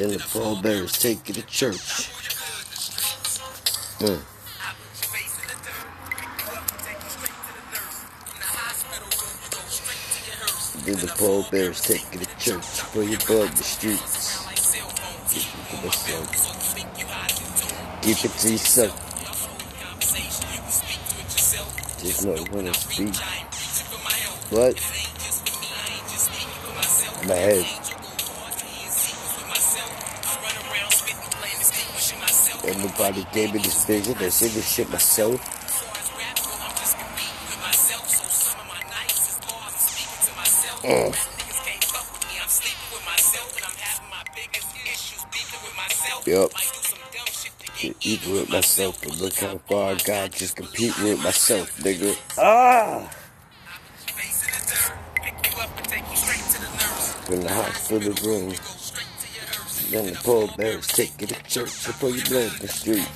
Then the pallbearers take you to church. Mm. Then the pallbearers take you to church for your blood the streets. Keep it to yourself. Just not want to speak. What? My head. Everybody gave me this vision. I see this shit myself. Mm. Yep. Even with myself, but look how far I got just competing with myself, nigga. Ah! In the hospital room. Then the pallbearers take you to church before you blood the streets.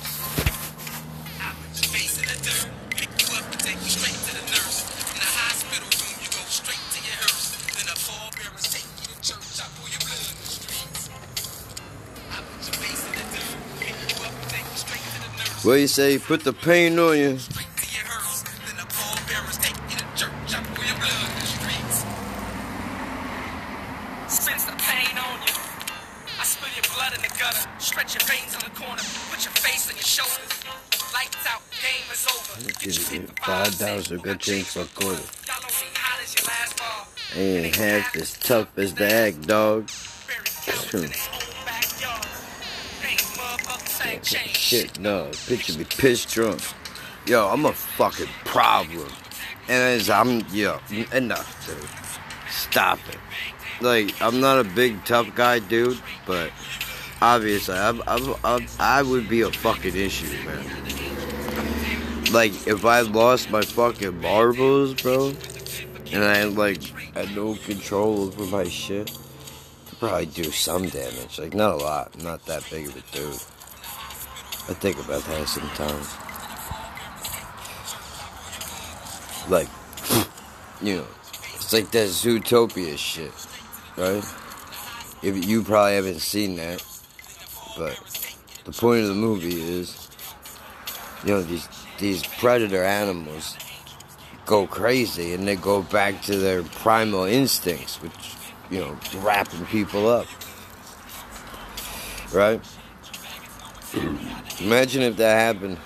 What you say? Put the pain on you. Dollars a good change for quarter. As. Ain't half as tough as the act, dog. Shit, no. Picture me pissed drunk. Yo, I'm a fucking problem. And it's, I'm, yo, enough, dude. Stop it. Like, I'm not a big tough guy, dude, but obviously, I'm, I'm, I'm, I would be a fucking issue, man. Like, if I lost my fucking marbles, bro, and I, like, had no control over my shit, I'd probably do some damage. Like, not a lot. I'm not that big of a dude. I think about that sometimes. Like, you know, it's like that Zootopia shit, right? If you probably haven't seen that, but the point of the movie is, you know, these these predator animals go crazy and they go back to their primal instincts, which, you know, wrapping people up, right? Imagine if that happened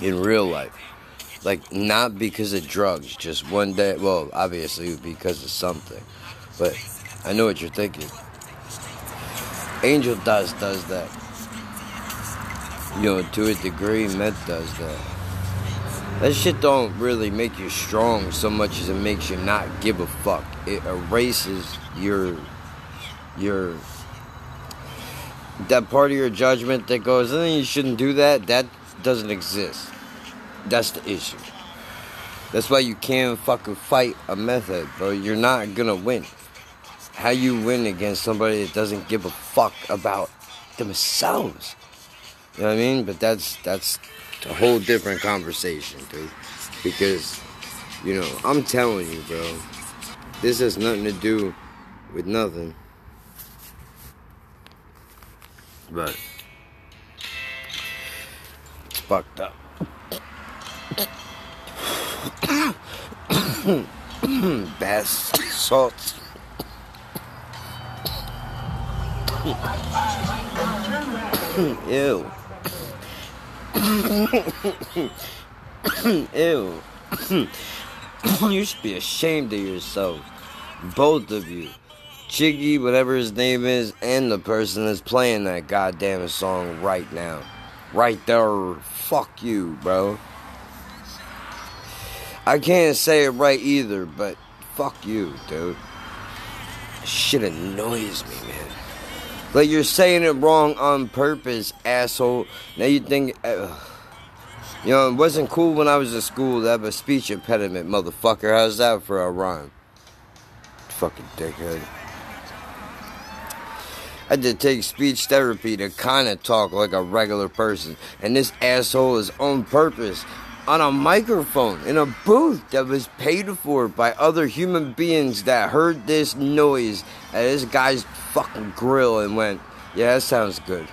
in real life. Like, not because of drugs, just one day. Well, obviously, because of something. But I know what you're thinking. Angel Dust does that. You know, to a degree, meth does that. That shit don't really make you strong so much as it makes you not give a fuck. It erases your your that part of your judgment that goes, eh, you shouldn't do that, that doesn't exist. That's the issue. That's why you can't fucking fight a method, bro. You're not gonna win. How you win against somebody that doesn't give a fuck about themselves? You know what I mean? But that's that's a whole different conversation, dude. Because, you know, I'm telling you, bro, this has nothing to do with nothing. But it's fucked up. Bath salts. Ew. Ew. you should be ashamed of yourself. Both of you. Chiggy, whatever his name is, and the person that's playing that goddamn song right now. Right there. Fuck you, bro. I can't say it right either, but fuck you, dude. Shit annoys me, man. Like you're saying it wrong on purpose, asshole. Now you think, uh, you know, it wasn't cool when I was in school to have a speech impediment, motherfucker. How's that for a rhyme? Fucking dickhead. I had to take speech therapy to kind of talk like a regular person, and this asshole is on purpose on a microphone in a booth that was paid for by other human beings that heard this noise at this guy's fucking grill and went, yeah, that sounds good.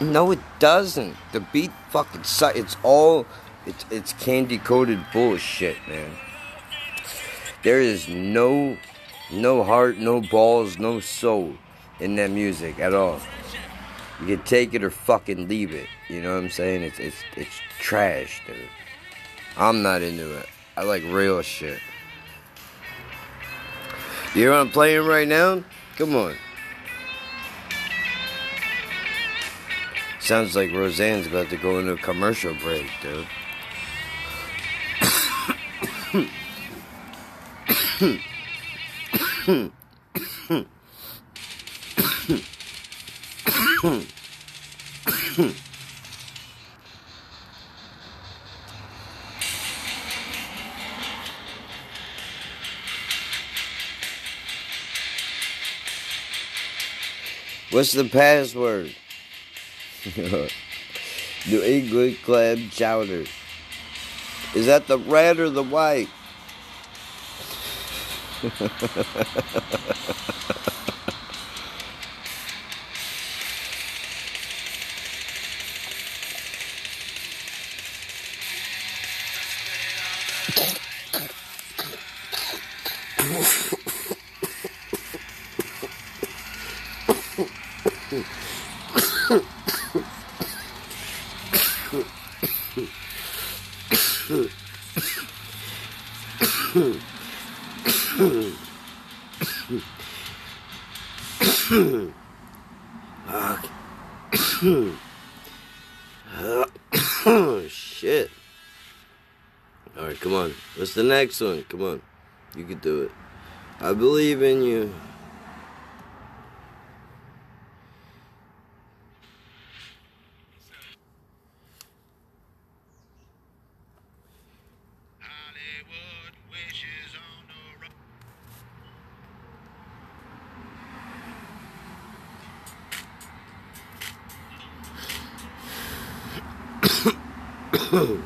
No, it doesn't. The beat fucking sucks. It's all, it's, it's candy coated bullshit, man. There is no, no heart, no balls, no soul in that music at all. You can take it or fucking leave it. You know what I'm saying? It's it's it's trash, dude. I'm not into it. I like real shit. You hear what I'm playing right now? Come on. Sounds like Roseanne's about to go into a commercial break, dude. What's the password? New England clam chowder. Is that the red or the white? the next one? Come on. You can do it. I believe in you. Hollywood wishes on the road.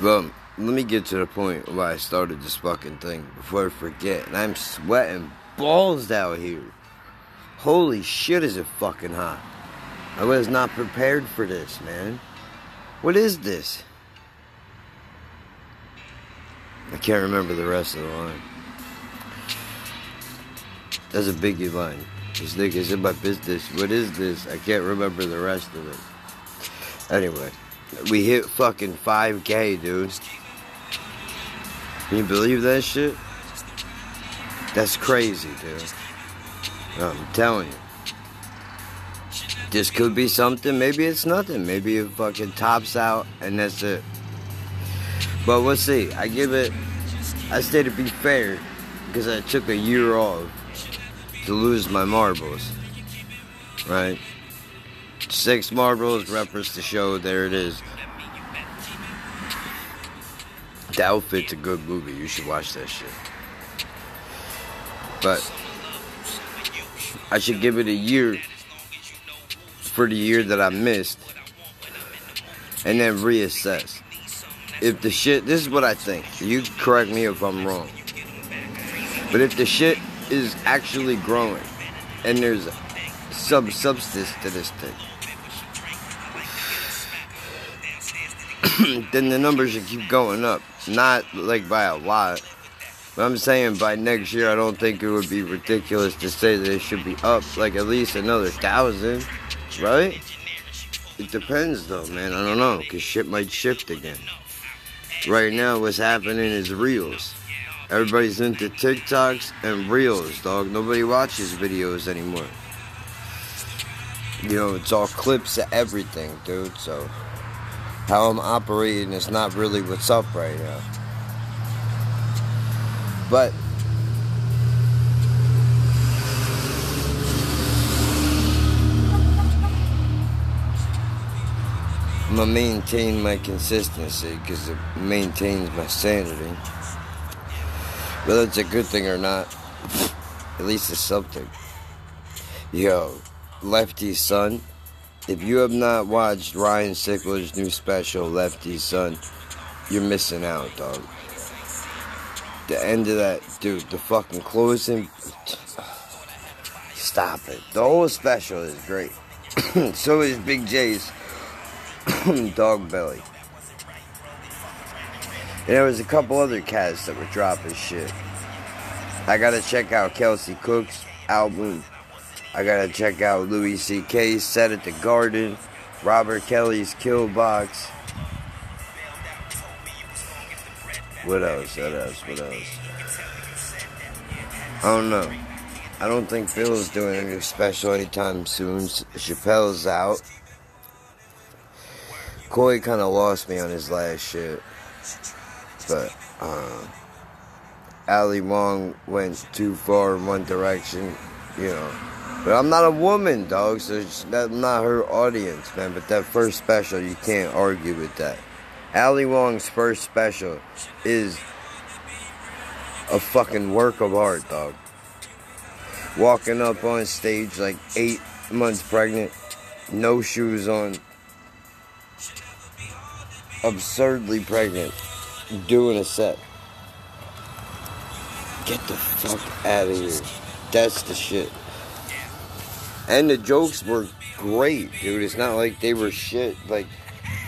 Well, let me get to the point where I started this fucking thing before I forget. And I'm sweating balls out here. Holy shit, is it fucking hot. I was not prepared for this, man. What is this? I can't remember the rest of the line. That's a biggie line. This nigga's in my business. What is this? I can't remember the rest of it. Anyway, we hit fucking 5K, dude. Can you believe that shit? That's crazy, dude. I'm telling you. This could be something. Maybe it's nothing. Maybe it fucking tops out and that's it. But we'll see. I give it. I say to be fair because I took a year off to lose my marbles. Right? Six marbles, reference the show. There it is. The outfit's a good movie. You should watch that shit. But I should give it a year for the year that I missed and then reassess. If the shit, this is what I think. You correct me if I'm wrong. But if the shit is actually growing and there's some substance to this thing, then the numbers should keep going up. Not like by a lot. But I'm saying by next year, I don't think it would be ridiculous to say that it should be up like at least another thousand, right? It depends though, man. I don't know, because shit might shift again. Right now, what's happening is reels. Everybody's into TikToks and reels, dog. Nobody watches videos anymore. You know, it's all clips of everything, dude. So, how I'm operating is not really what's up right now. But I'm gonna maintain my consistency because it maintains my sanity. Whether it's a good thing or not, At least it's something. Yo, Lefty's Son. If you have not watched Ryan Sickler's new special, Lefty's Son, you're missing out, dog. The end of that, dude, the fucking closing. Stop it. The whole special is great. so is Big Jay's Dog Belly. And there was a couple other cats that were dropping shit. I gotta check out Kelsey Cook's album. I gotta check out Louis C.K.'s Set at the Garden. Robert Kelly's Kill Box. What else? What else? What else? I don't know. I don't think Bill's doing anything special anytime soon. Chappelle's out. Corey kind of lost me on his last shit. But, uh, Ali Wong went too far in one direction, you know. But I'm not a woman, dog, so that's not her audience, man. But that first special, you can't argue with that. Ali Wong's first special is a fucking work of art, dog. Walking up on stage like eight months pregnant, no shoes on, absurdly pregnant, doing a set. Get the fuck out of here. That's the shit. And the jokes were great, dude. It's not like they were shit. Like,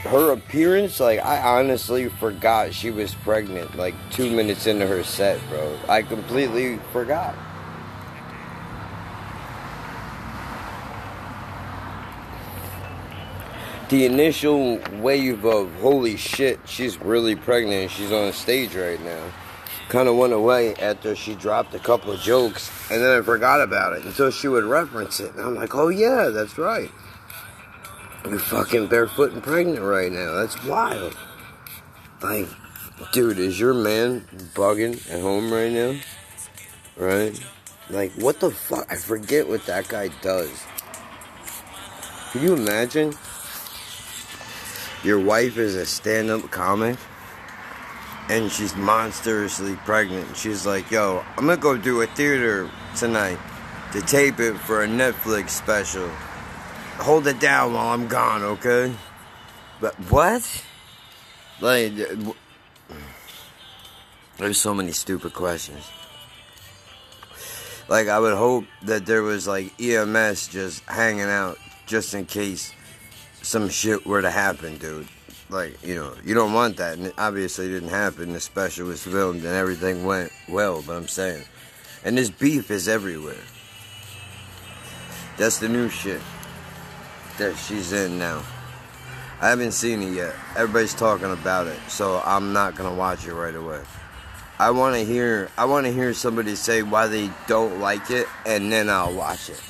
her appearance, like, I honestly forgot she was pregnant, like, two minutes into her set, bro. I completely forgot. The initial wave of holy shit, she's really pregnant, she's on stage right now, kind of went away after she dropped a couple of jokes, and then I forgot about it until she would reference it. And I'm like, oh yeah, that's right. You're fucking barefoot and pregnant right now. That's wild. Like, dude, is your man bugging at home right now? Right? Like, what the fuck? I forget what that guy does. Can you imagine? Your wife is a stand up comic and she's monstrously pregnant. And she's like, yo, I'm gonna go do a theater tonight to tape it for a Netflix special hold it down while I'm gone, okay? But what? Like, there's so many stupid questions. Like, I would hope that there was like EMS just hanging out just in case some shit were to happen, dude. Like, you know, you don't want that. And it obviously didn't happen. The special was filmed and everything went well, but I'm saying. And this beef is everywhere. That's the new shit that she's in now. I haven't seen it yet. Everybody's talking about it, so I'm not gonna watch it right away. I want to hear I want to hear somebody say why they don't like it, and then I'll watch it.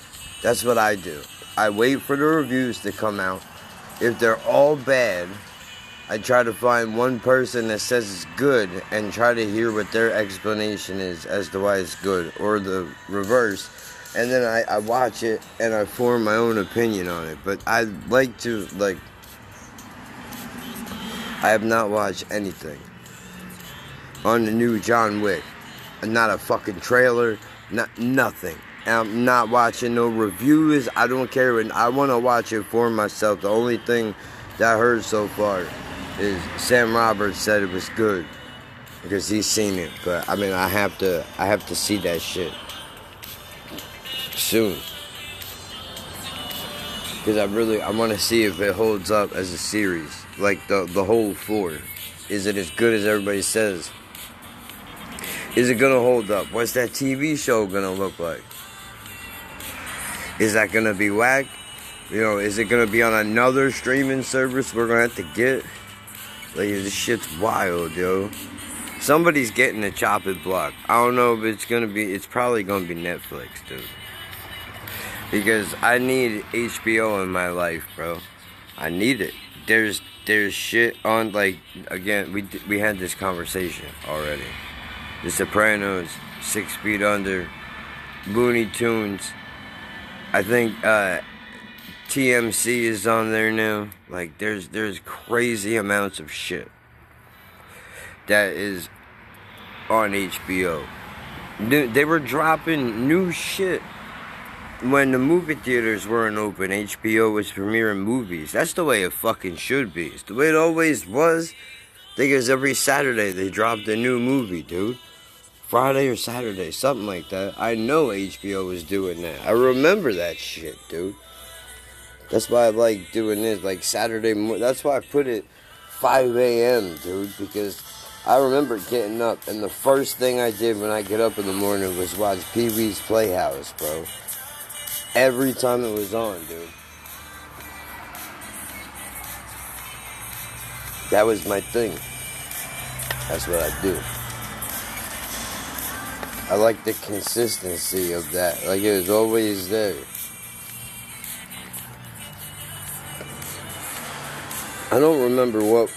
That's what I do. I wait for the reviews to come out. If they're all bad, I try to find one person that says it's good and try to hear what their explanation is as to why it's good, or the reverse and then I, I watch it and I form my own opinion on it. But I like to like I have not watched anything on the new John Wick. Not a fucking trailer, not nothing. I'm not watching no reviews. I don't care. I want to watch it for myself. The only thing that I heard so far is Sam Roberts said it was good because he's seen it. But I mean, I have to, I have to see that shit soon. Because I really I want to see if it holds up as a series, like the the whole four. Is it as good as everybody says? Is it gonna hold up? What's that TV show gonna look like? Is that gonna be whack? You know, is it gonna be on another streaming service we're gonna have to get? Like this shit's wild, yo. Somebody's getting a chop block. I don't know if it's gonna be. It's probably gonna be Netflix, dude because I need HBO in my life, bro. I need it. There's there's shit on like again we we had this conversation already. The Sopranos, Six Feet Under, Looney Tunes. I think uh, TMC is on there now. Like there's there's crazy amounts of shit that is on HBO. They were dropping new shit when the movie theaters weren't open. HBO was premiering movies. That's the way it fucking should be. It's the way it always was. I think it was every Saturday they dropped a new movie, dude. Friday or Saturday, something like that. I know HBO was doing that. I remember that shit, dude. That's why I like doing this, like Saturday morning. That's why I put it 5 a.m., dude, because I remember getting up, and the first thing I did when I get up in the morning was watch Pee Wee's Playhouse, bro. Every time it was on, dude. That was my thing. That's what I do. I like the consistency of that. Like it was always there. I don't remember what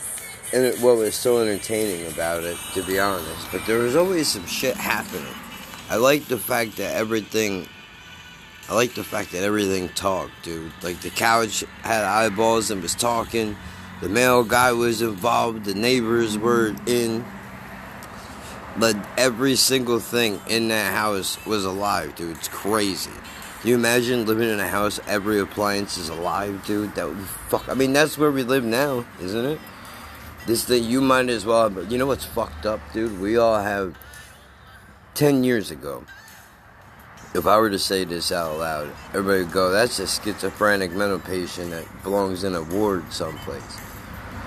and it, what was so entertaining about it, to be honest. But there was always some shit happening. I like the fact that everything. I like the fact that everything talked, dude. Like the couch had eyeballs and was talking. The mail guy was involved. The neighbors were in. But every single thing in that house was alive, dude. It's crazy. You imagine living in a house, every appliance is alive, dude? That would fuck. I mean, that's where we live now, isn't it? This thing, you might as well. But you know what's fucked up, dude? We all have. Ten years ago, if I were to say this out loud, everybody would go, "That's a schizophrenic mental patient that belongs in a ward someplace."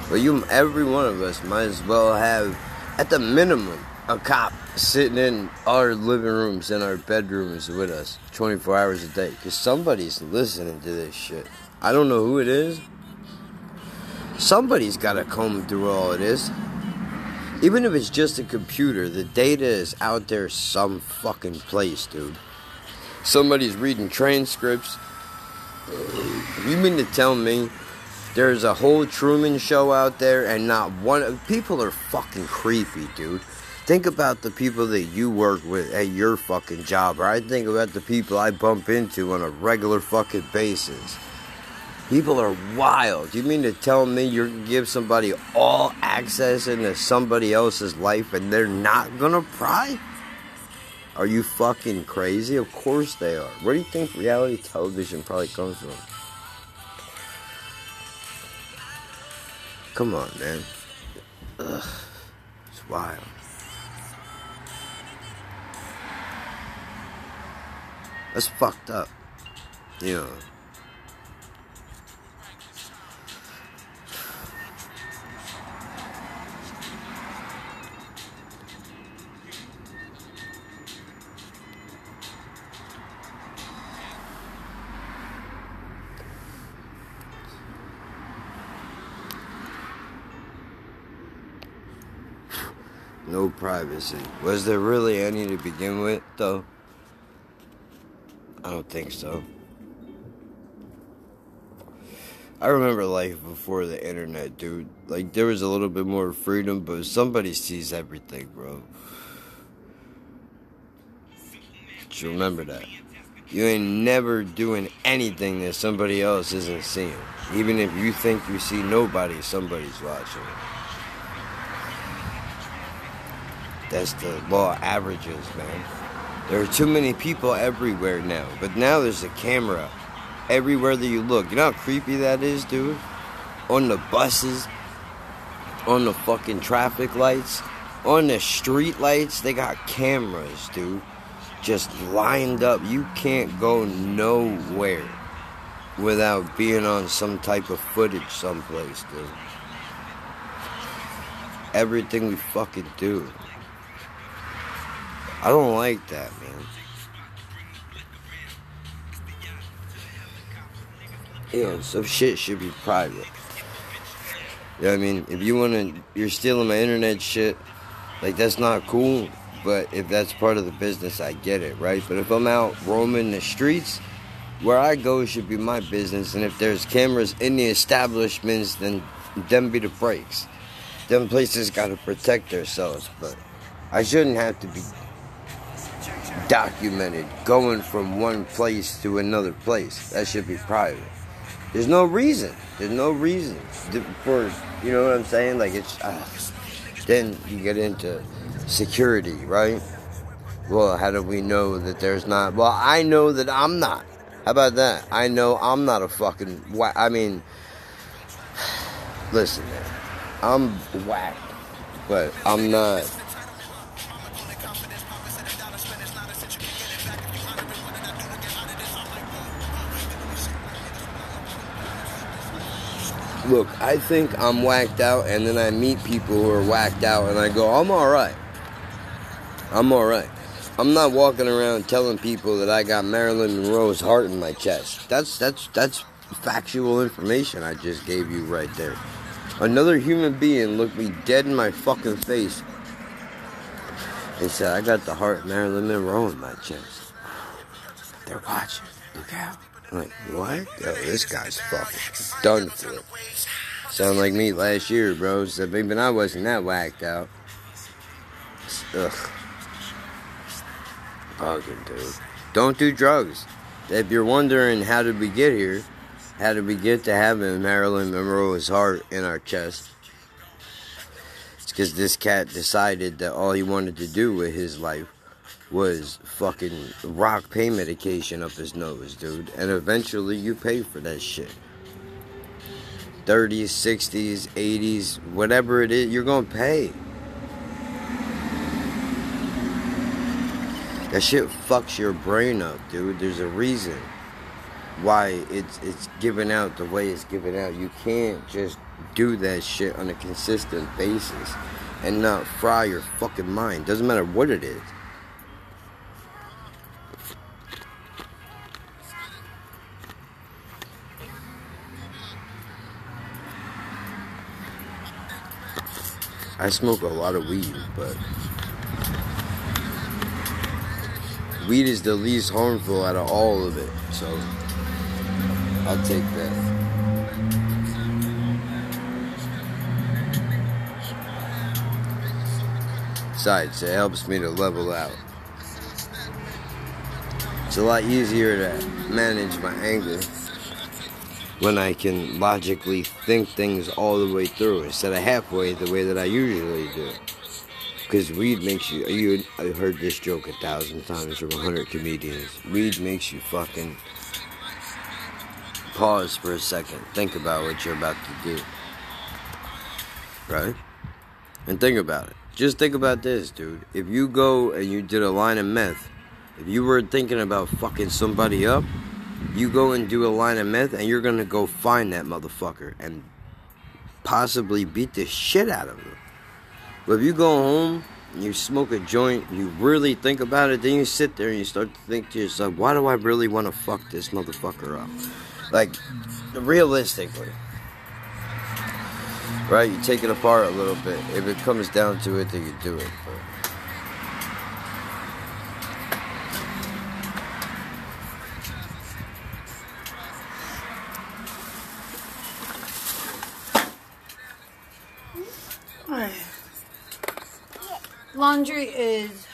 But you, every one of us, might as well have, at the minimum, a cop sitting in our living rooms and our bedrooms with us 24 hours a day because somebody's listening to this shit. I don't know who it is. Somebody's got to comb through all of this. Even if it's just a computer, the data is out there some fucking place, dude. Somebody's reading transcripts. You mean to tell me there's a whole Truman show out there and not one people are fucking creepy, dude. Think about the people that you work with at your fucking job, or I think about the people I bump into on a regular fucking basis. People are wild. You mean to tell me you're gonna give somebody all access into somebody else's life and they're not gonna pry? Are you fucking crazy? Of course they are. Where do you think reality television probably comes from? Come on, man. Ugh. It's wild. That's fucked up. Yeah. No privacy. Was there really any to begin with, though? I don't think so. I remember life before the internet, dude. Like, there was a little bit more freedom, but somebody sees everything, bro. Just remember that. You ain't never doing anything that somebody else isn't seeing. Even if you think you see nobody, somebody's watching. That's the law averages, man. There are too many people everywhere now. But now there's a camera everywhere that you look. You know how creepy that is, dude? On the buses, on the fucking traffic lights, on the street lights, they got cameras, dude. Just lined up. You can't go nowhere without being on some type of footage someplace, dude. Everything we fucking do. I don't like that, man. Yeah, some shit should be private. You know I mean? If you wanna, you're stealing my internet shit, like that's not cool. But if that's part of the business, I get it, right? But if I'm out roaming the streets, where I go should be my business. And if there's cameras in the establishments, then them be the breaks. Them places gotta protect themselves, but I shouldn't have to be documented going from one place to another place. That should be private. There's no reason. There's no reason for you know what I'm saying. Like it's uh, then you get into security, right? Well, how do we know that there's not? Well, I know that I'm not. How about that? I know I'm not a fucking. I mean, listen, man. I'm whack, but I'm not. Look, I think I'm whacked out, and then I meet people who are whacked out, and I go, I'm alright. I'm alright. I'm not walking around telling people that I got Marilyn Monroe's heart in my chest. That's that's that's factual information I just gave you right there. Another human being looked me dead in my fucking face and said, I got the heart Marilyn Monroe in my chest. They're watching. Look out. I'm like, what? Yo, this guy's fucking done for. it. Sound like me last year, bro. So maybe I wasn't that whacked out. Ugh. Fucking dude. Don't do drugs. If you're wondering how did we get here, how did we get to having Marilyn Monroe's heart in our chest? It's because this cat decided that all he wanted to do with his life was fucking rock pain medication up his nose, dude. And eventually you pay for that shit. 30s, 60s, 80s, whatever it is, you're gonna pay. That shit fucks your brain up, dude. There's a reason why it's it's given out the way it's given out. You can't just do that shit on a consistent basis and not fry your fucking mind. Doesn't matter what it is. I smoke a lot of weed, but weed is the least harmful out of all of it. So I'll take that. Besides, it helps me to level out. It's a lot easier to manage my anger when I can logically think things all the way through instead of halfway the way that I usually do. Because weed makes you, you, I heard this joke a thousand times from a hundred comedians. Weed makes you fucking pause for a second, think about what you're about to do. Right? And think about it. Just think about this, dude. If you go and you did a line of meth, if you were thinking about fucking somebody up, you go and do a line of meth and you're gonna go find that motherfucker and possibly beat the shit out of him. But if you go home and you smoke a joint, you really think about it, then you sit there and you start to think to yourself, why do I really want to fuck this motherfucker up? Like, realistically. Right? You take it apart a little bit. If it comes down to it, then you do it. Laundry is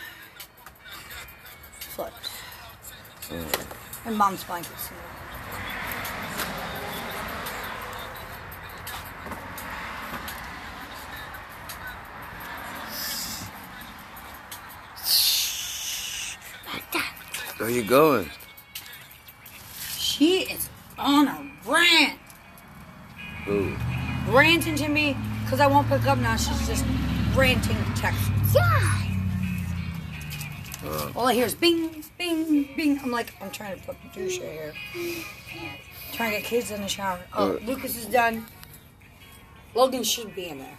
flipped. And mom's blankets. where are you going? She is on a rant. Ooh. Ranting to me because I won't pick up now. She's just ranting text. Yeah. Uh, All I hear is bing, bing, bing. I'm like, I'm trying to fucking do shit here. Trying to get kids in the shower. Oh, Uh. Lucas is done. Logan should be in there.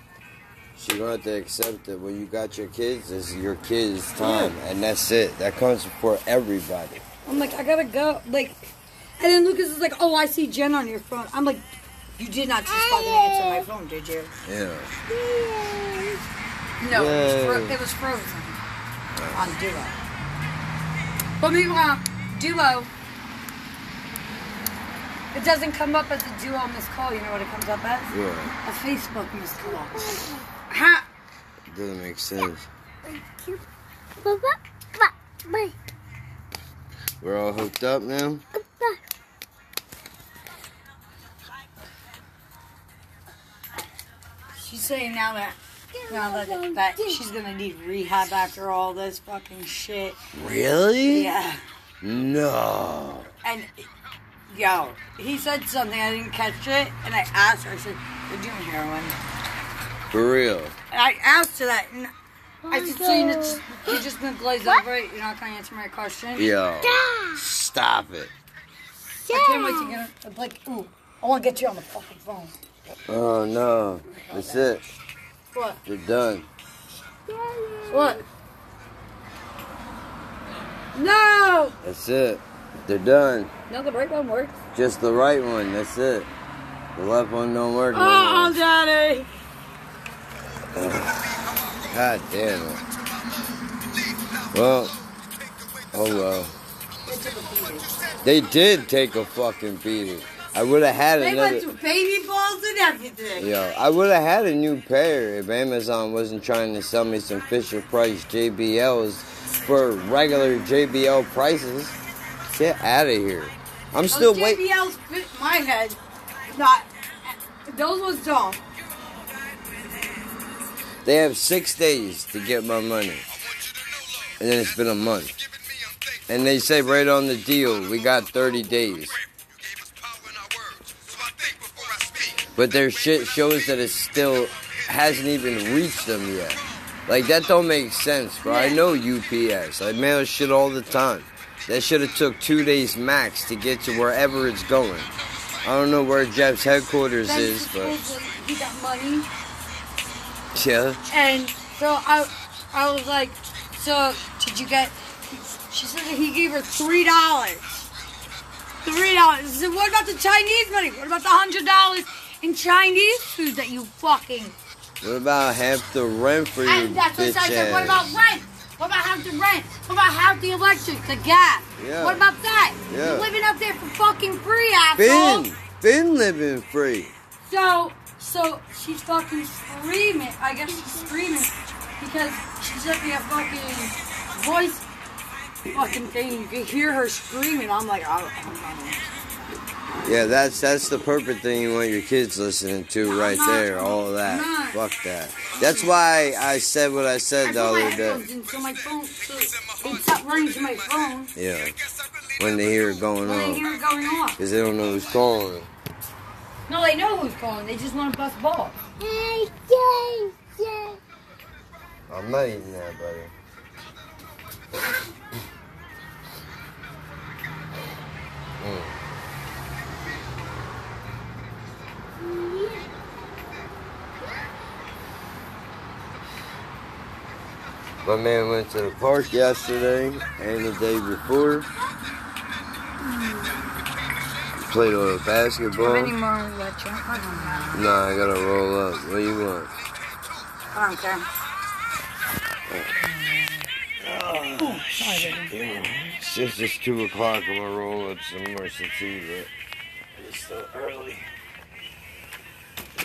So you have to accept that when you got your kids, is your kids' time, and that's it. That comes for everybody. I'm like, I gotta go. Like, and then Lucas is like, oh, I see Jen on your phone. I'm like, you did not just fucking answer my phone, did you? Yeah. No, it was, fro- it was frozen on Duo. But meanwhile, Duo, it doesn't come up as a Duo missed call. You know what it comes up as? Yeah. A Facebook missed call. Ha! Doesn't make sense. We're all hooked up now. She's saying now that Now that, that she's gonna need rehab after all this fucking shit. Really? Yeah. No. And yo, he said something I didn't catch it, and I asked her. I said, "You're doing heroin." For real. And I asked her that, and I said, "So you just you just gonna glaze over it? You're not gonna answer my question?" Yo. Stop it. I can't wait to get her. Like, ooh, I want to get you on the fucking phone. Oh no. That's it. What? You're done. What? No. That's it. They're done. No, the right one works. Just the right one. That's it. The left one don't work no Oh, more. daddy. God damn it. Well, oh well. They did take a fucking beating. I would have had They another. went to baby balls and everything. Yo, I would have had a new pair if Amazon wasn't trying to sell me some Fisher Price JBLs for regular JBL prices. Get out of here. I'm still waiting. JBLs fit my head. Not. Those ones don't. They have six days to get my money. And then it's been a month. And they say right on the deal, we got 30 days. But their shit shows that it still hasn't even reached them yet. Like that don't make sense, bro. I know UPS. I mail shit all the time. That should have took two days max to get to wherever it's going. I don't know where Jeff's headquarters is, but he got money, yeah. and so I, I was like, so did you get? She said that he gave her three dollars. Three dollars. What about the Chinese money? What about the hundred dollars in Chinese food that you fucking? What about half the rent for your And that's what I said. What about rent? What about half the rent? What about half the electric, the gas? Yeah. What about that? Yeah. You're living up there for fucking free, asshole. Been, been living free. So, so she's fucking screaming. I guess she's screaming because she's me a fucking voice fucking thing. You can hear her screaming. I'm like, oh, Yeah, that's that's the perfect thing you want your kids listening to right not- there. All of that. not. Fuck that. That's why I said what I said I the put my other day. in so my phone, so it stopped running to my phone Yeah, when they hear it going when I on, hear it going off. because they don't know who's calling. No, they know who's calling. They just want to bust balls. I'm not eating that, buddy. My man went to the park yesterday and the day before. Played a little basketball. more let you? I don't know. Nah, I gotta roll up. What do you want? I don't care. oh shit It's just it's two o'clock. I'm gonna roll up some more some tea, but it's still early.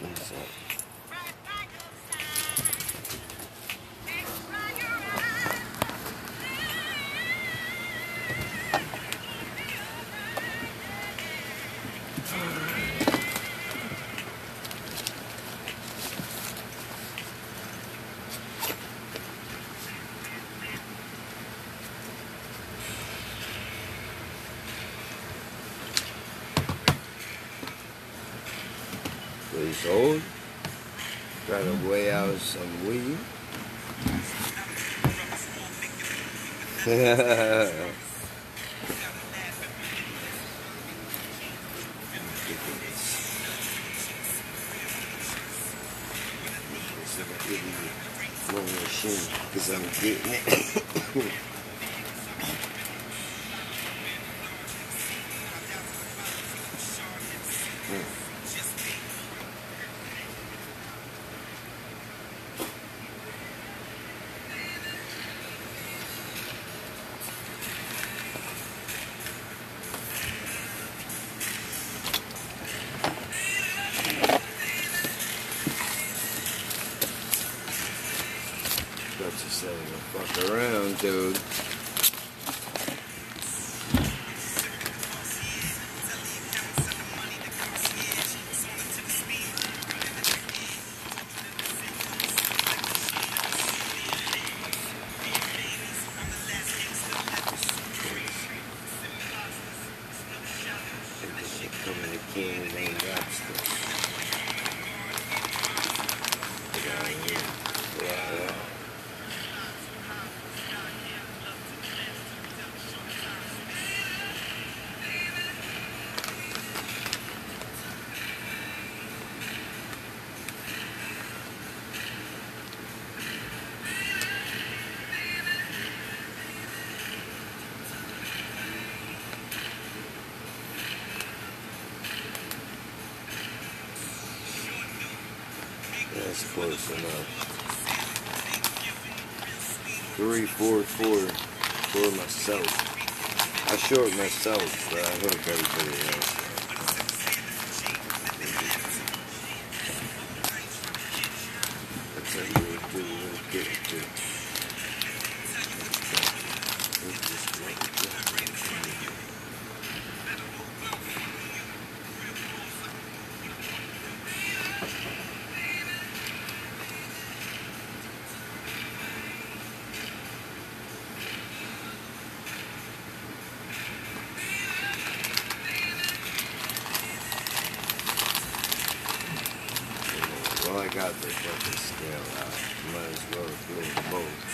What's up? What he sold? Trying to weigh out some weed. Because I'm getting it. short myself, but I hope everybody else. Lord, Lord, Lord.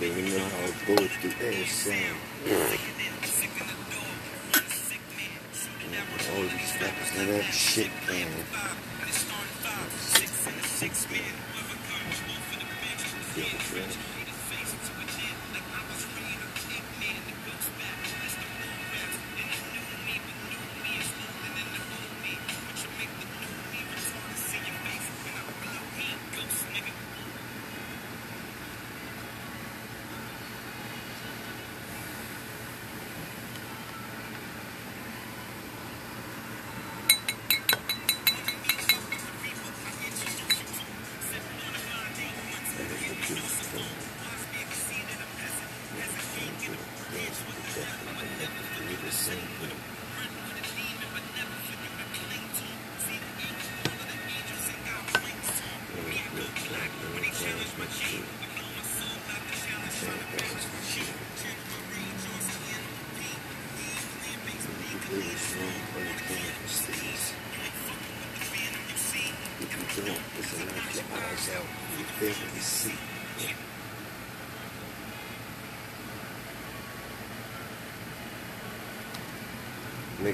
Baby, you know how it goes through every sound. All these fuckers know that shit, man.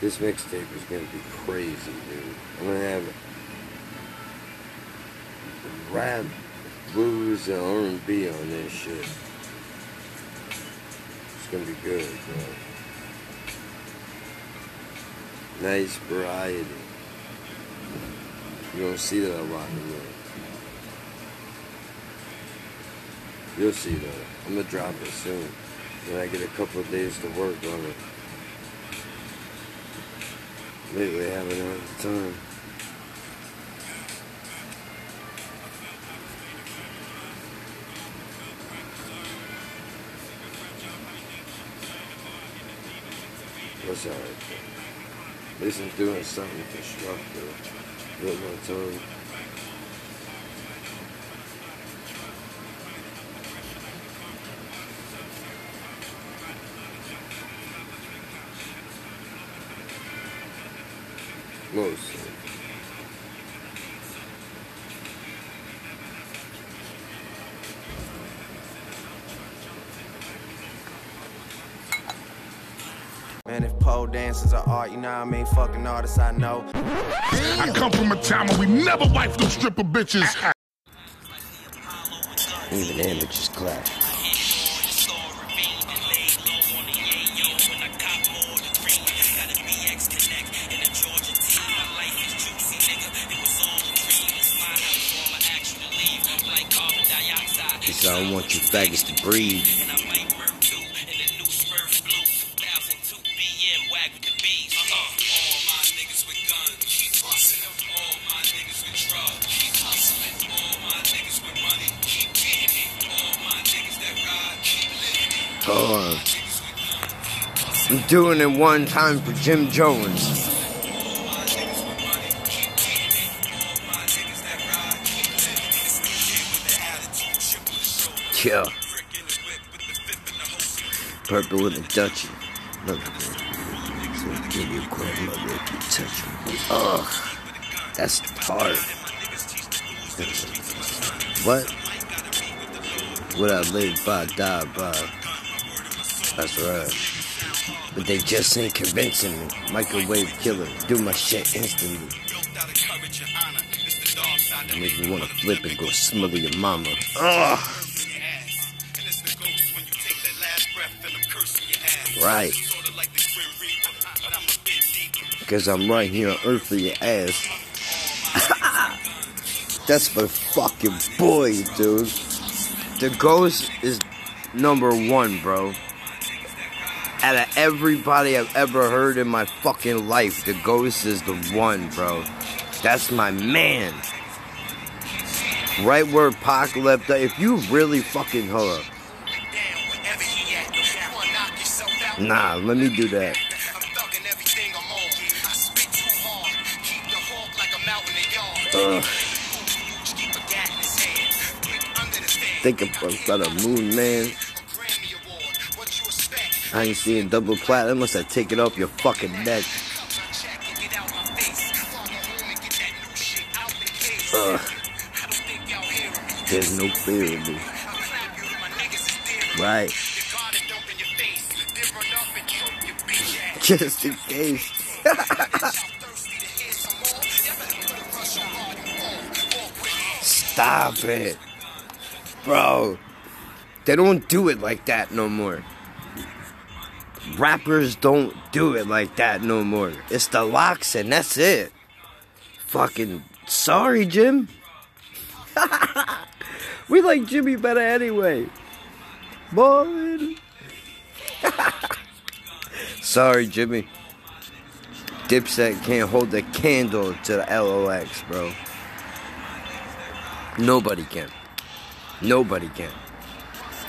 This mixtape is gonna be crazy, dude. I'm gonna have rap, blues, and R&B on this shit. Gonna be good. Nice variety. You don't see that a lot in anymore. You'll see that. I'm gonna drop it soon. When I get a couple of days to work on it. Lately, I haven't had the time. Least I'm doing something constructive time. I mean? Fucking artists I know. I come from a town where we never wife them stripper bitches. Even images clash. He said, I don't want you faggots to breathe. Doing it one time for Jim Jones. Yeah. Purple with a Dutchie. Look at. So give your grandmother if you touch me. Ugh. That's hard. What? What I live by, die by. That's right. But they just ain't convincing me. Microwave killer, do my shit instantly. Make me wanna flip and go smother your mama. Ugh. Right. Because I'm right here on Earth for your ass. That's my fucking boy, dude. The Ghost is number one, bro. Out of everybody I've ever heard in my fucking life, the Ghost is the one, bro. That's my man. Right where Pac left. If you really fucking hold up. Nah, let me do that. Ugh. Think about a moon, man. I ain't seeing double platinum unless I take it off your fucking neck. Ugh. There's no fear in me. Right. Just in case. Stop it. Bro. They don't do it like that no more. Rappers don't do it like that no more. It's the LOX and that's it. Fucking sorry, Jim. we like Jimmy better anyway. Boy. sorry, Jimmy. Dipset can't hold the candle to the LOX, bro. Nobody can. Nobody can.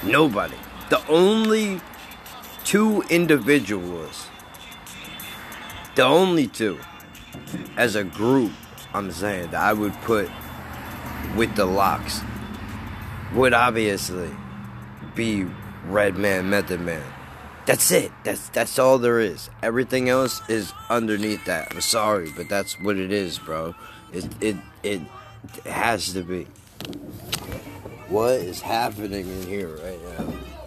Nobody. The only two individuals, the only two, as a group, I'm saying that I would put with the LOX would obviously be Redman, Method Man. That's it. That's that's all there is. Everything else is underneath that. I'm sorry, but that's what it is, bro. It it it, it has to be. What is happening in here right now?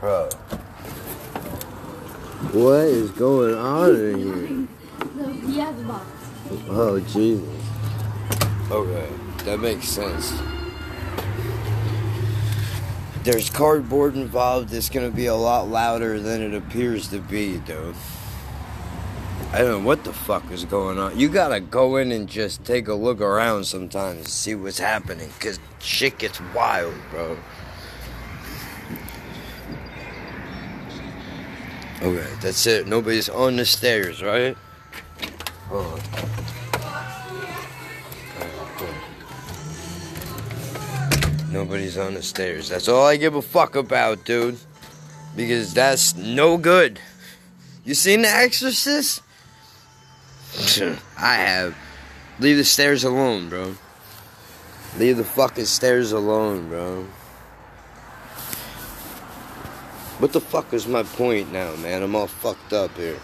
Bro. What is going on in here? He has a box. Oh, Jesus. Okay, that makes sense. There's cardboard involved. It's gonna be a lot louder than it appears to be, dude. I don't know what the fuck is going on. You gotta go in and just take a look around sometimes and see what's happening, cause shit gets wild, bro. Okay, that's it. Nobody's on the stairs, right? On. Nobody's on the stairs. That's all I give a fuck about, dude. Because that's no good. You seen The Exorcist? I have. Leave the stairs alone, bro. Leave the fucking stairs alone, bro. What the fuck is my point now, man? I'm all fucked up here.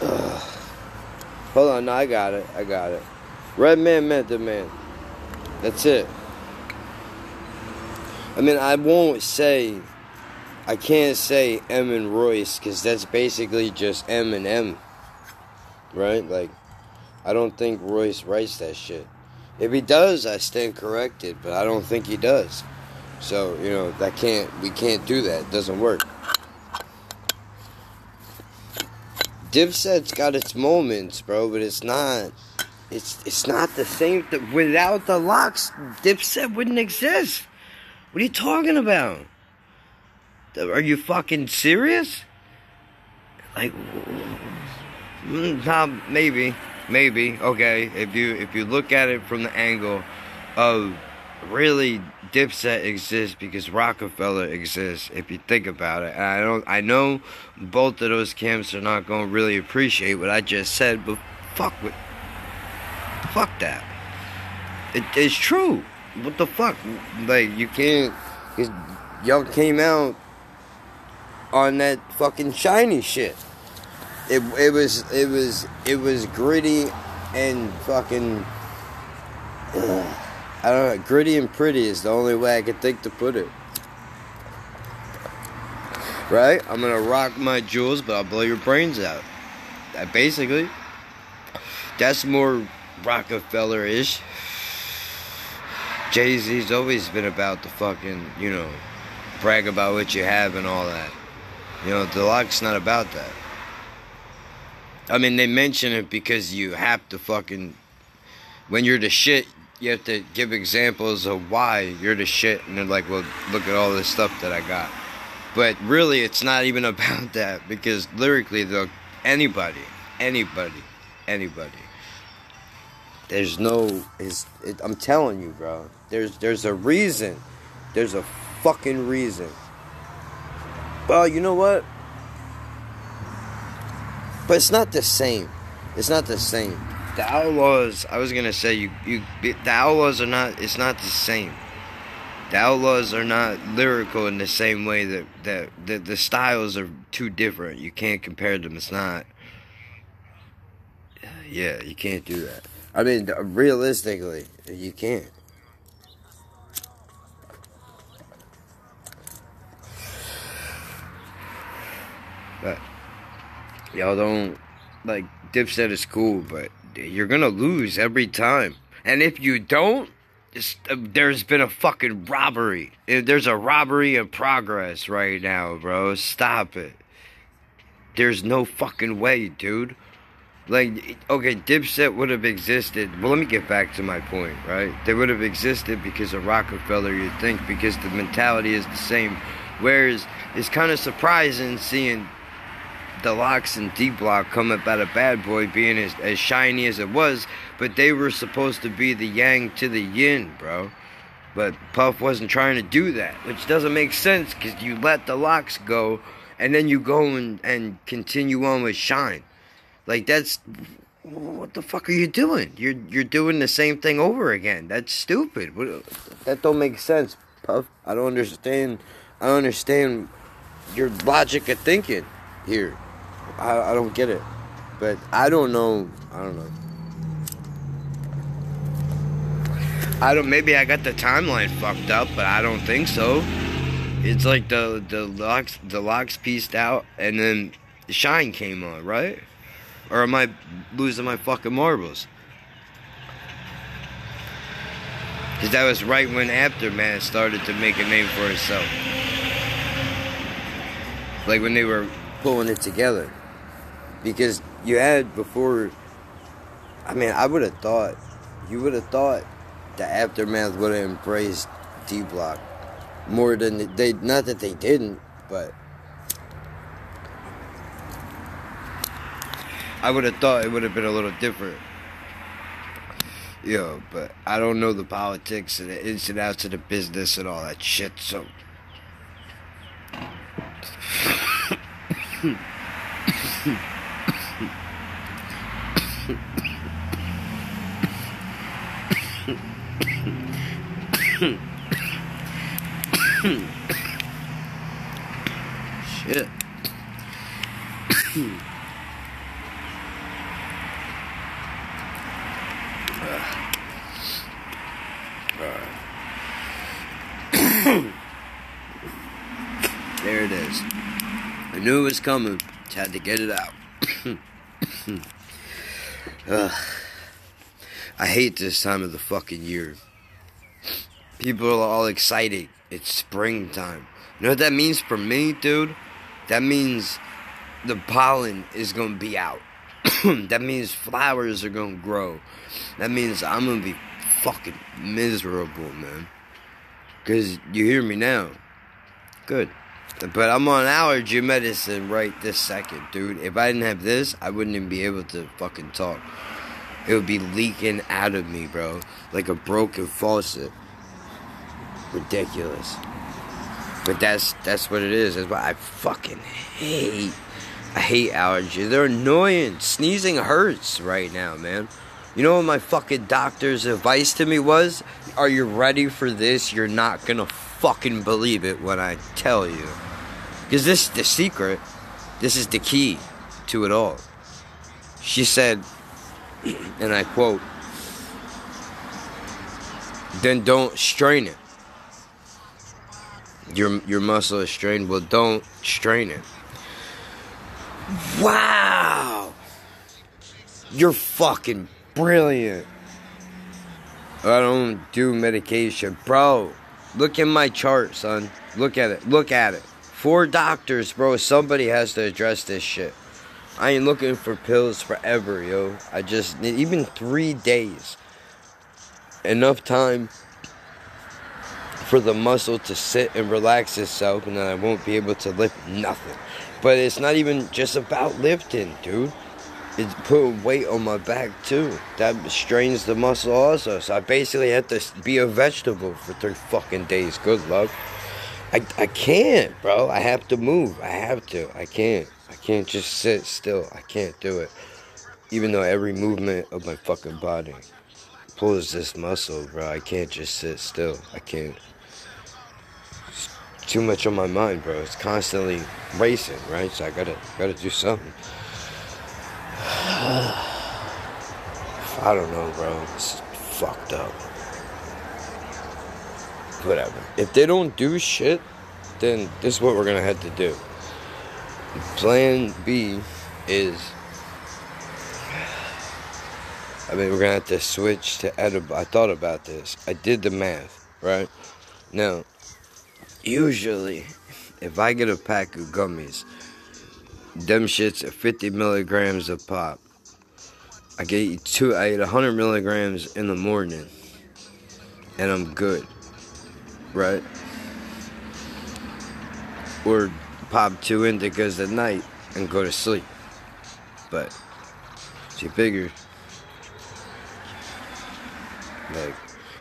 Ugh. Hold on, no, I got it. I got it. Redman Method Man. That's it. I mean, I won't say, I can't say Em and Royce because that's basically just Eminem, right? Like, I don't think Royce writes that shit. If he does, I stand corrected, but I don't think he does. So you know that can't we can't do that. It doesn't work. Dipset's got its moments, bro, but it's not. It's it's not the same. Th- without the LOX, Dipset wouldn't exist. What are you talking about? Are you fucking serious? Like, mm, nah, maybe, maybe. Okay, if you if you look at it from the angle of really Dipset exists because Rockefeller exists. If you think about it, and I don't, I know both of those camps are not going to really appreciate what I just said, but fuck with, fuck that. It, it's true. What the fuck? Like you can't. Y'all came out on that fucking shiny shit. It it was it was it was gritty and fucking. Ugh. I don't know. Gritty and pretty is the only way I can think to put it. Right? I'm gonna rock my jewels, but I'll blow your brains out. That basically. That's more Rockefeller-ish. Jay Z's always been about the fucking, you know, brag about what you have and all that. You know, the LOX's not about that. I mean, they mention it because you have to fucking. When you're the shit, you have to give examples of why you're the shit, and they're like, well, look at all this stuff that I got. But really, it's not even about that because lyrically, though, anybody, anybody, anybody. There's no, is it, I'm telling you, bro. There's there's a reason. There's a fucking reason. Well, you know what? But it's not the same. It's not the same. The Outlawz, I was gonna say you you the Outlawz are not. It's not the same. The Outlawz are not lyrical in the same way that that the, the styles are too different. You can't compare them. It's not. Yeah, you can't do that. I mean, realistically, you can't. But y'all don't like Dipset is cool, but you're gonna lose every time. And if you don't, uh, there's been a fucking robbery. Uh, There's a robbery in progress right now, bro. Stop it. There's no fucking way, dude. Like, okay, Dipset would have existed. Well, let me get back to my point, right? They would have existed because of Rockefeller, you think, because the mentality is the same. Whereas it's kind of surprising seeing The LOX and D Block come up out of Bad Boy being as, as shiny as it was, but they were supposed to be the yang to the yin, bro. But Puff wasn't trying to do that, which doesn't make sense because you let the LOX go and then you go and, and continue on with Shyne. Like that's what the fuck are you doing? You're you're doing the same thing over again. That's stupid. That don't make sense, Puff. I don't understand. I don't understand your logic of thinking here. I, I don't get it. But I don't know. I don't know. I don't. Maybe I got the timeline fucked up, but I don't think so. It's like the the LOX the LOX pieced out, and then the Shyne came on, right? Or am I losing my fucking marbles? Because that was right when Aftermath started to make a name for itself. Like when they were pulling it together. Because you had before. I mean, I would have thought. You would have thought the Aftermath would have embraced D Block more than they. Not that they didn't, but. I would have thought it would have been a little different. Yeah, but I don't know the politics and the ins and outs of the business and all that shit, so. Shit. There it is. I knew it was coming. Just had to get it out. I hate this time of the fucking year. People are all excited. It's springtime. You know what that means for me, dude? That means the pollen is gonna be out. that means flowers are gonna grow. That means I'm gonna be fucking miserable, man. Cause you hear me now. Good. But I'm on allergy medicine right this second, dude. If I didn't have this, I wouldn't even be able to fucking talk. It would be leaking out of me, bro. Like a broken faucet. Ridiculous. But that's that's what it is. That's why I fucking hate I hate allergies. They're annoying. Sneezing hurts right now, man. You know what my fucking doctor's advice to me was? Are you ready for this? You're not gonna fucking believe it when I tell you. Because this is the secret. This is the key to it all. She said, and I quote, then don't strain it. Your your muscle is strained. Well, don't strain it. Wow. You're fucking brilliant. I don't do medication. Bro, look at my chart, son. Look at it. Look at it. Four doctors, bro. Somebody has to address this shit. I ain't looking for pills forever, yo. I just need even three days. Enough time for the muscle to sit and relax itself, and then I won't be able to lift nothing. But it's not even just about lifting, dude. It's putting weight on my back too. That strains the muscle also. So I basically have to be a vegetable for three fucking days. Good luck. I, I can't, bro. I have to move. I have to. I can't. I can't just sit still. I can't do it. Even though every movement of my fucking body pulls this muscle, bro. I can't just sit still. I can't. Too much on my mind, bro. It's constantly racing, right? So I gotta gotta do something. I don't know, bro. It's fucked up. Whatever. If they don't do shit, then this is what we're gonna have to do. Plan B is. I mean, we're gonna have to switch to edible. I thought about this. I did the math, right? Now, usually, if I get a pack of gummies, them shits are 50 milligrams a pop. I get two. I eat 100 milligrams in the morning, and I'm good, right? Or pop two indicas at night and go to sleep. But she figure, like,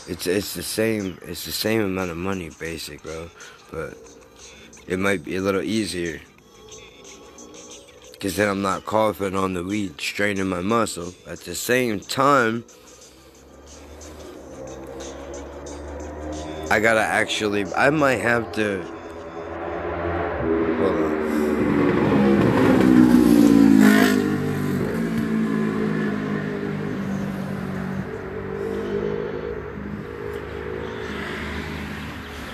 it's it's the same. It's the same amount of money, basic, bro. But it might be a little easier because then I'm not coughing on the weed, straining my muscle. At the same time, I gotta actually, I might have to.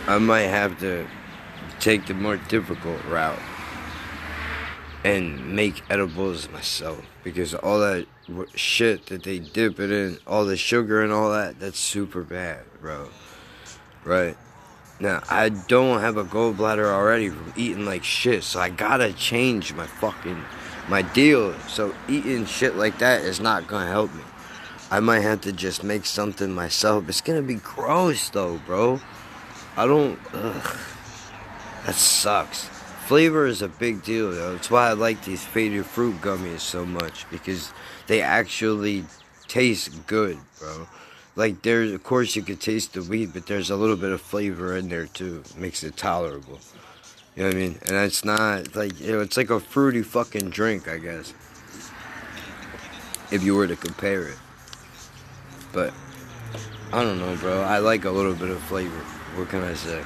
I might have to take the more difficult route and make edibles myself because all that shit that they dip it in, all the sugar and all that, that's super bad, bro. Right? Now, I don't have a gallbladder already from eating like shit, so I gotta change my fucking my deal. So eating shit like that is not gonna help me. I might have to just make something myself. It's gonna be gross though, bro. I don't. Ugh. That sucks. Flavor is a big deal, though. That's why I like these faded fruit gummies so much because they actually taste good, bro. Like there's, of course, you could taste the weed, but there's a little bit of flavor in there too. Makes it tolerable. You know what I mean? And it's not like you know, it's like a fruity fucking drink, I guess. If you were to compare it, but I don't know, bro. I like a little bit of flavor. What can I say?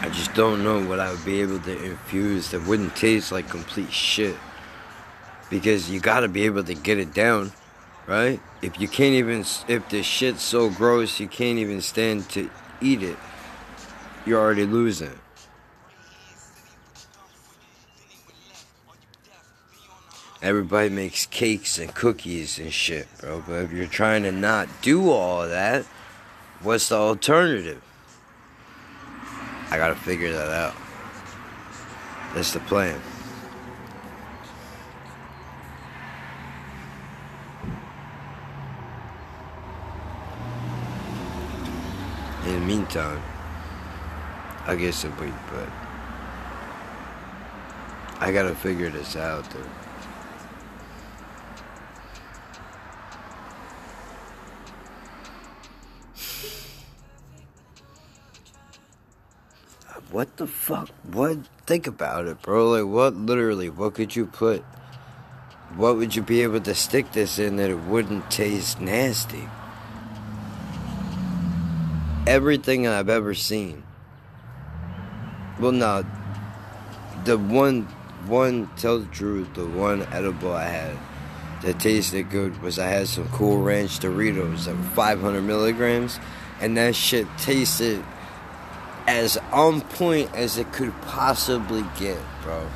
I just don't know what I would be able to infuse that wouldn't taste like complete shit. Because you gotta be able to get it down, right? If you can't even, if the shit's so gross you can't even stand to eat it, you're already losing. Everybody makes cakes and cookies and shit, bro. But if you're trying to not do all that, what's the alternative? I gotta figure that out. That's the plan. In the meantime, I guess a week, but I gotta figure this out, dude. What the fuck? What? Think about it, bro. Like, what literally? What could you put? What would you be able to stick this in that it wouldn't taste nasty? Everything I've ever seen. Well, no. The one, one, tell the truth, the one edible I had that tasted good was I had some Cool Ranch Doritos that were 500 milligrams, and that shit tasted as on point as it could possibly get, bro.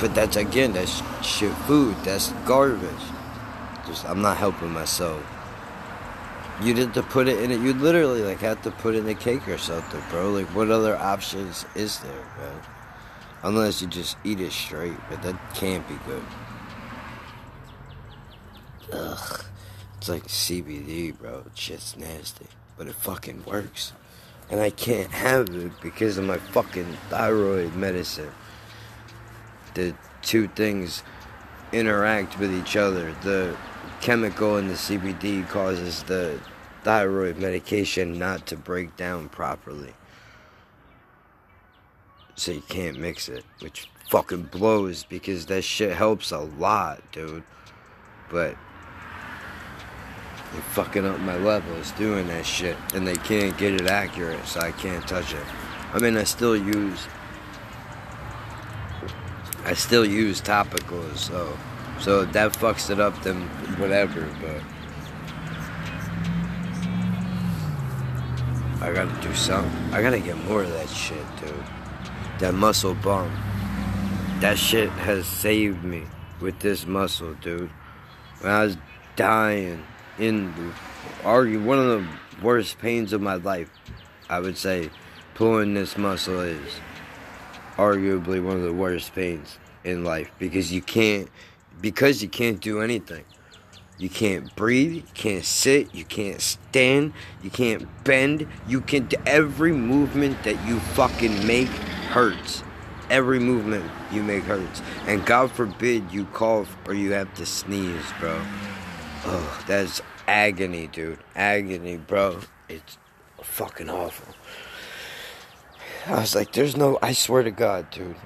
But that's again, that's shit food. That's garbage. Just I'm not helping myself. You'd have to put it in it. You literally like have to put in a cake or something, bro. Like, what other options is there, man? Unless you just eat it straight, but that can't be good. Ugh. It's like CBD, bro. Shit's nasty. But it fucking works. And I can't have it because of my fucking thyroid medicine. The two things interact with each other. The chemical in the CBD causes the thyroid medication not to break down properly. So you can't mix it, which fucking blows because that shit helps a lot, dude. But they're fucking up my levels doing that shit, and they can't get it accurate, so I can't touch it. I mean, I still use, I still use topicals, so, so that fucks it up, then whatever. But I gotta do something. I gotta get more of that shit, dude. That muscle bump. That shit has saved me with this muscle, dude. When I was dying in argue one of the worst pains of my life, I would say pulling this muscle is arguably one of the worst pains in life because you can't because you can't do anything. You can't breathe, you can't sit, you can't stand, you can't bend. You can't every movement that you fucking make hurts. Every movement you make hurts. And God forbid you cough or you have to sneeze, bro. Oh, that's agony, dude. Agony, bro. It's fucking awful. I was like, there's no, I swear to God, dude.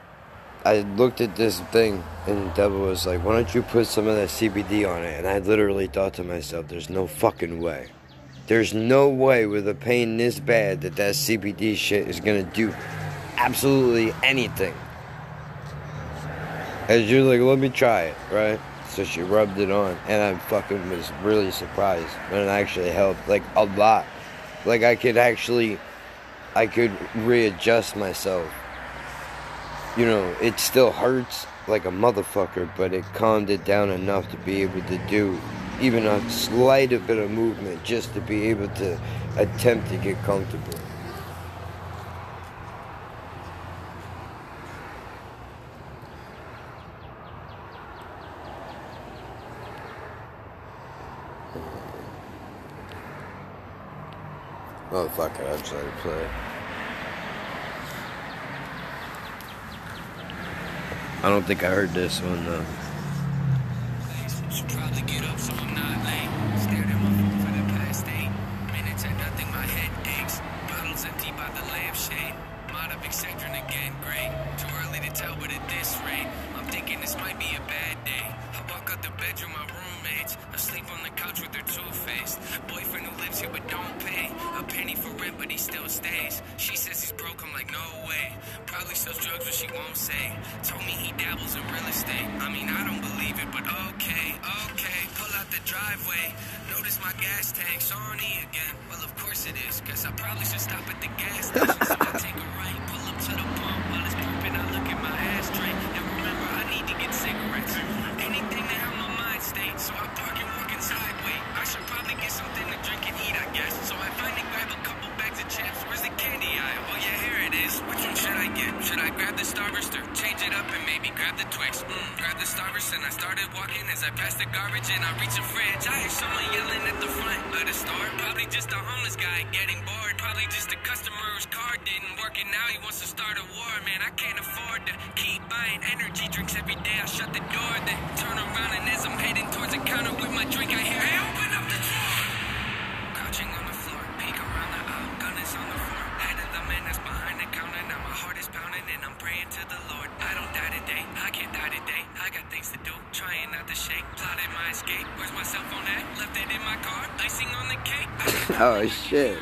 I looked at this thing and the devil was like, why don't you put some of that CBD on it? And I literally thought to myself, there's no fucking way. There's no way with a pain this bad that that CBD shit is gonna do absolutely anything. And you're like, let me try it, right? So she rubbed it on, and I fucking was really surprised when it actually helped, like a lot. Like I could actually, I could readjust myself. You know, it still hurts like a motherfucker, but it calmed it down enough to be able to do even a slight bit of movement just to be able to attempt to get comfortable. Oh fuck it, I'm just let it play. I don't think I heard this one though. Should probably get up so I'm not late. Stared at my phone for the past eight minutes and nothing. My head aches. Bottles empty by the lampshade. Mod up Excedrin again. Great. To this rate, I'm this might be a bad day. I walk out the bedroom, my roommates on the couch with their two-faced boyfriend stays. She says he's broke. I'm like, no way. Probably sells drugs, but she won't say. Told me he dabbles in real estate. I mean, I don't believe it, but okay, okay. Pull out the driveway. Notice my gas tank's on E again. Well, of course it is, cause I probably should stop at the gas station. so I take a right, I reach the fridge. I hear someone yelling at the front of the store. Probably just a homeless guy getting bored. Probably just a customer whose card didn't work and now he wants to start a war. Man, I can't afford to keep buying energy drinks every day. I Oh shit.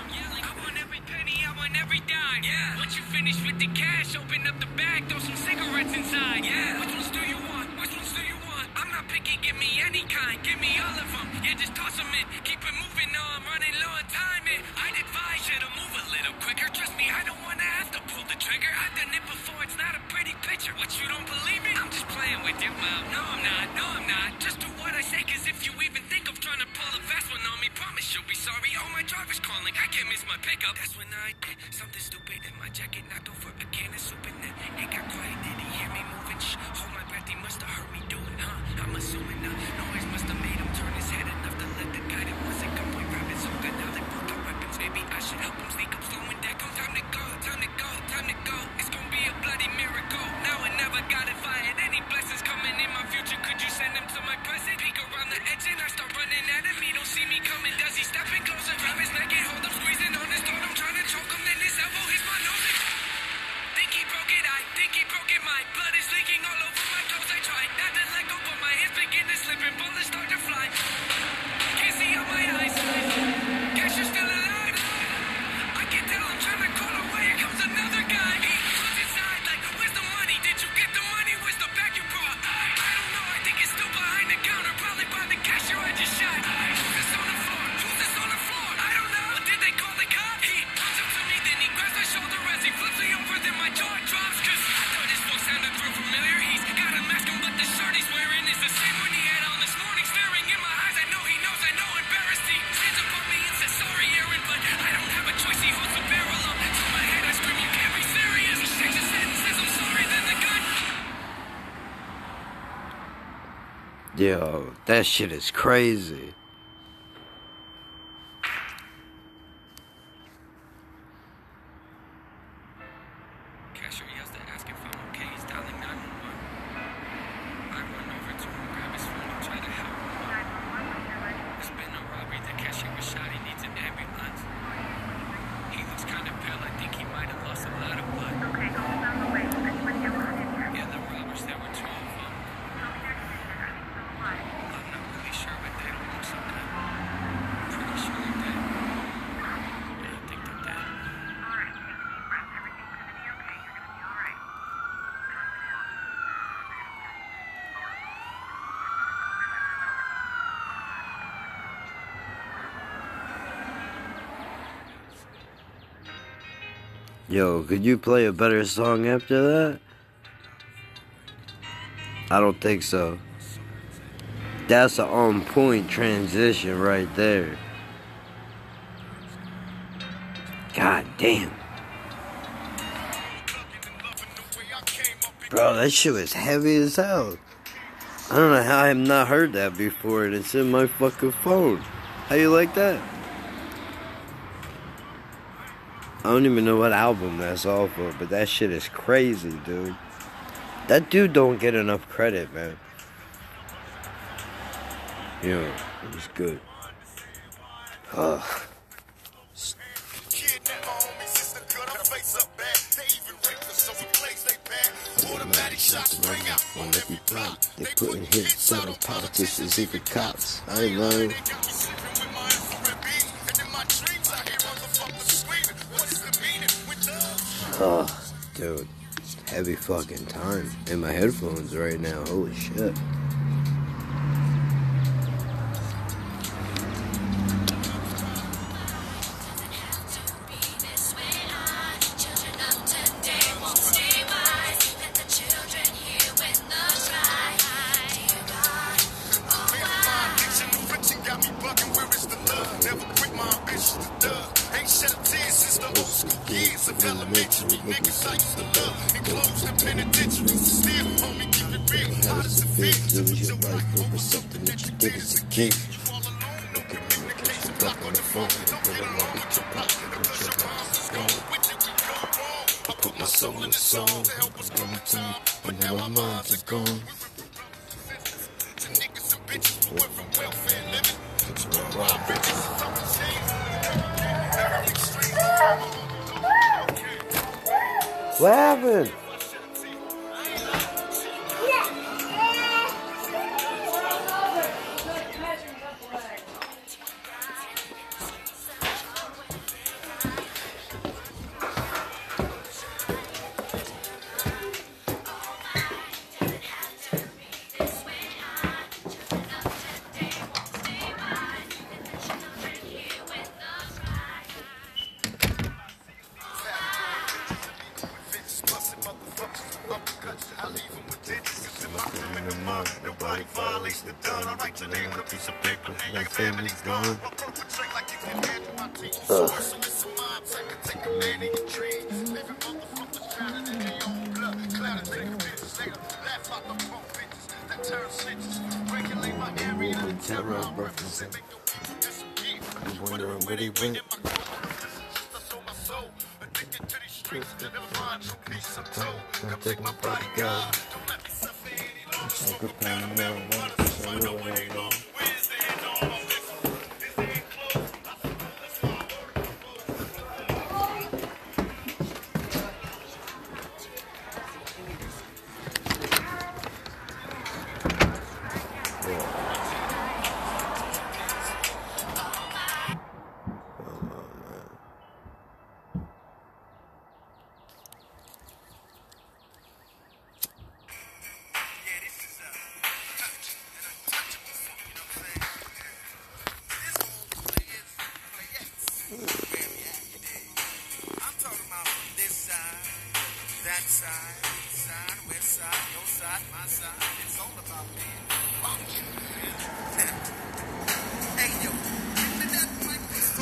Yo, that shit is crazy. Yo, could you play a better song after that? I don't think so. That's an on point transition right there. God damn. Bro, that shit was heavy as hell. I don't know how I have not heard that before, and it's in my fucking phone. How you like that? I don't even know what album that's off of, but that shit is crazy, dude. That dude don't get enough credit, man. Yeah, was good. Ugh. shots ring out on every block. They putting hits on politicians, even cops. I ain't lying. Oh, dude, heavy fucking time. in my headphones right now, holy shit.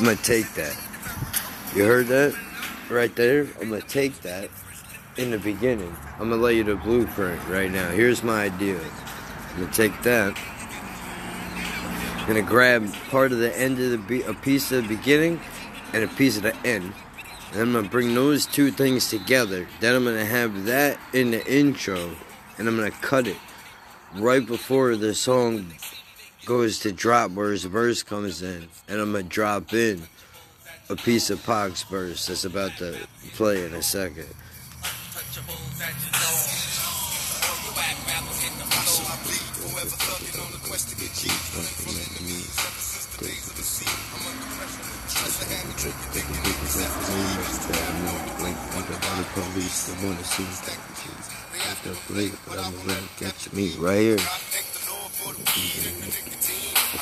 I'm gonna take that. You heard that? Right there? I'm gonna take that in the beginning. I'm gonna lay you the blueprint right now. Here's my idea. I'm gonna take that. I'm gonna grab part of the end of the be- a piece of the beginning and a piece of the end. And I'm gonna bring those two things together. Then I'm gonna have that in the intro and I'm gonna cut it right before the song goes to drop where his verse comes in. And I'm gonna drop in a piece of Pac's verse that's about to play in a second. Right here.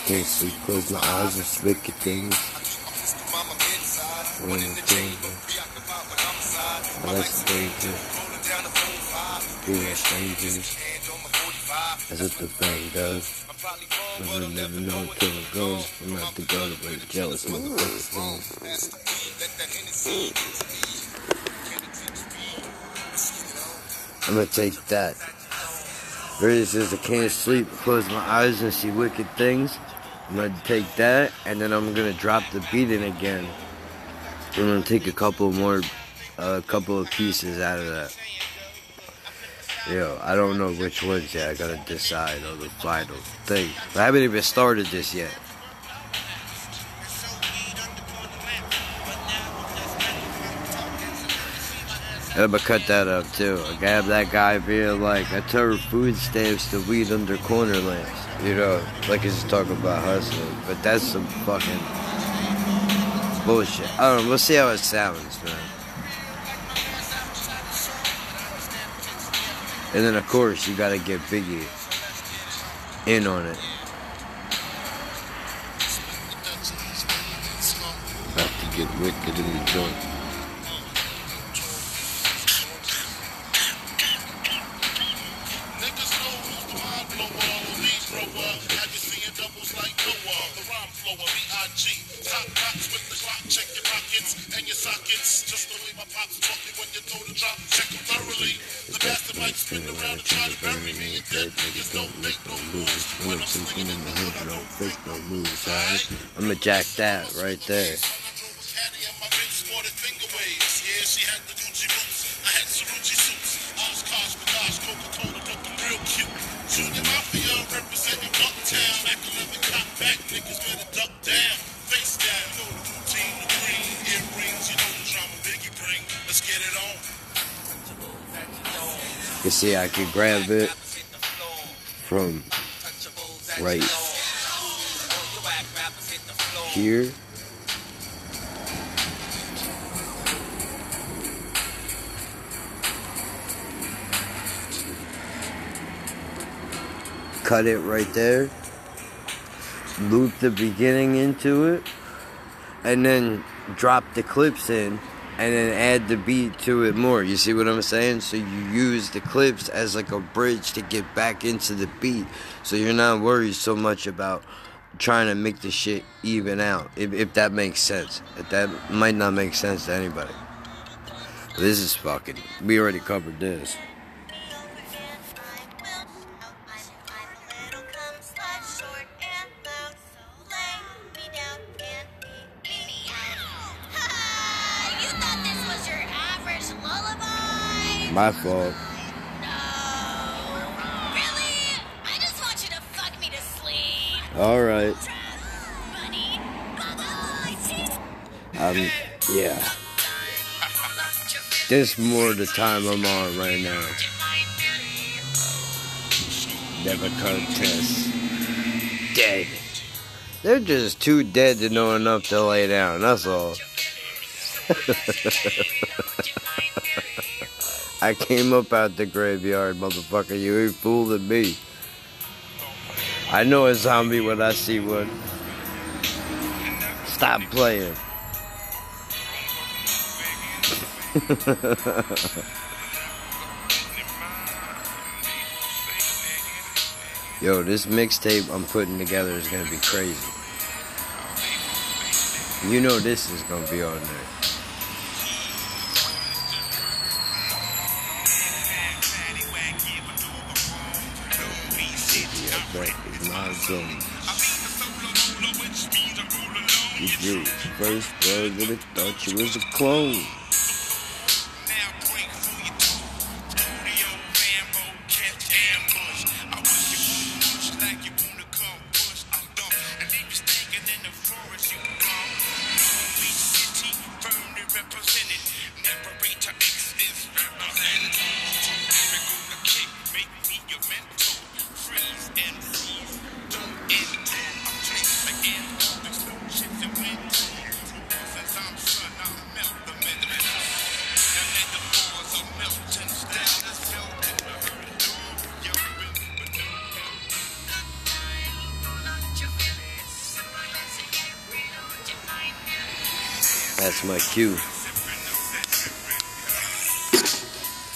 I can't sleep, close my eyes and speak of things. When it's danger, I like the danger. Being strangers, as if the thing does. I will never know until it goes. I'm not the girl to break jealous motherfuckers home. I'm gonna take that. Says I can't sleep, close my eyes and see wicked things. I'm gonna take that and then I'm gonna drop the beat in again. I'm gonna take a couple more, a couple of pieces out of that. Yo, I don't know which ones yet. I gotta decide on the final thing. I haven't even started this yet. I'm gonna cut that up too. I got that guy being like, I tell food stamps to weed under corner lamps. You know, like he's talking about hustling. But that's some fucking bullshit. I don't know. We'll see how it sounds, man. And then, of course, you gotta get Biggie in on it. About to get wicked in the joint. Let's right there. You see, I can grab it from right here. Cut it right there. Loop the beginning into it. And then drop the clips in and then add the beat to it more. You see what I'm saying? So you use the clips as like a bridge to get back into the beat. So you're not worried so much about trying to make the shit even out. If, if that makes sense. If that might not make sense to anybody. This is fucking. We already covered this. You thought this was your average lullaby? My fault. Sleep. Alright. Um, yeah. This more the time I'm on right now. Never contest. Dead. They're just too dead to know enough to lay down, that's all. I came up out the graveyard, motherfucker. You ain't fooling me. I know a zombie when I see one. Stop playing. Yo, this mixtape I'm putting together is gonna be crazy. You know this is gonna be on there. My. You drew first word that it thought you was a clone.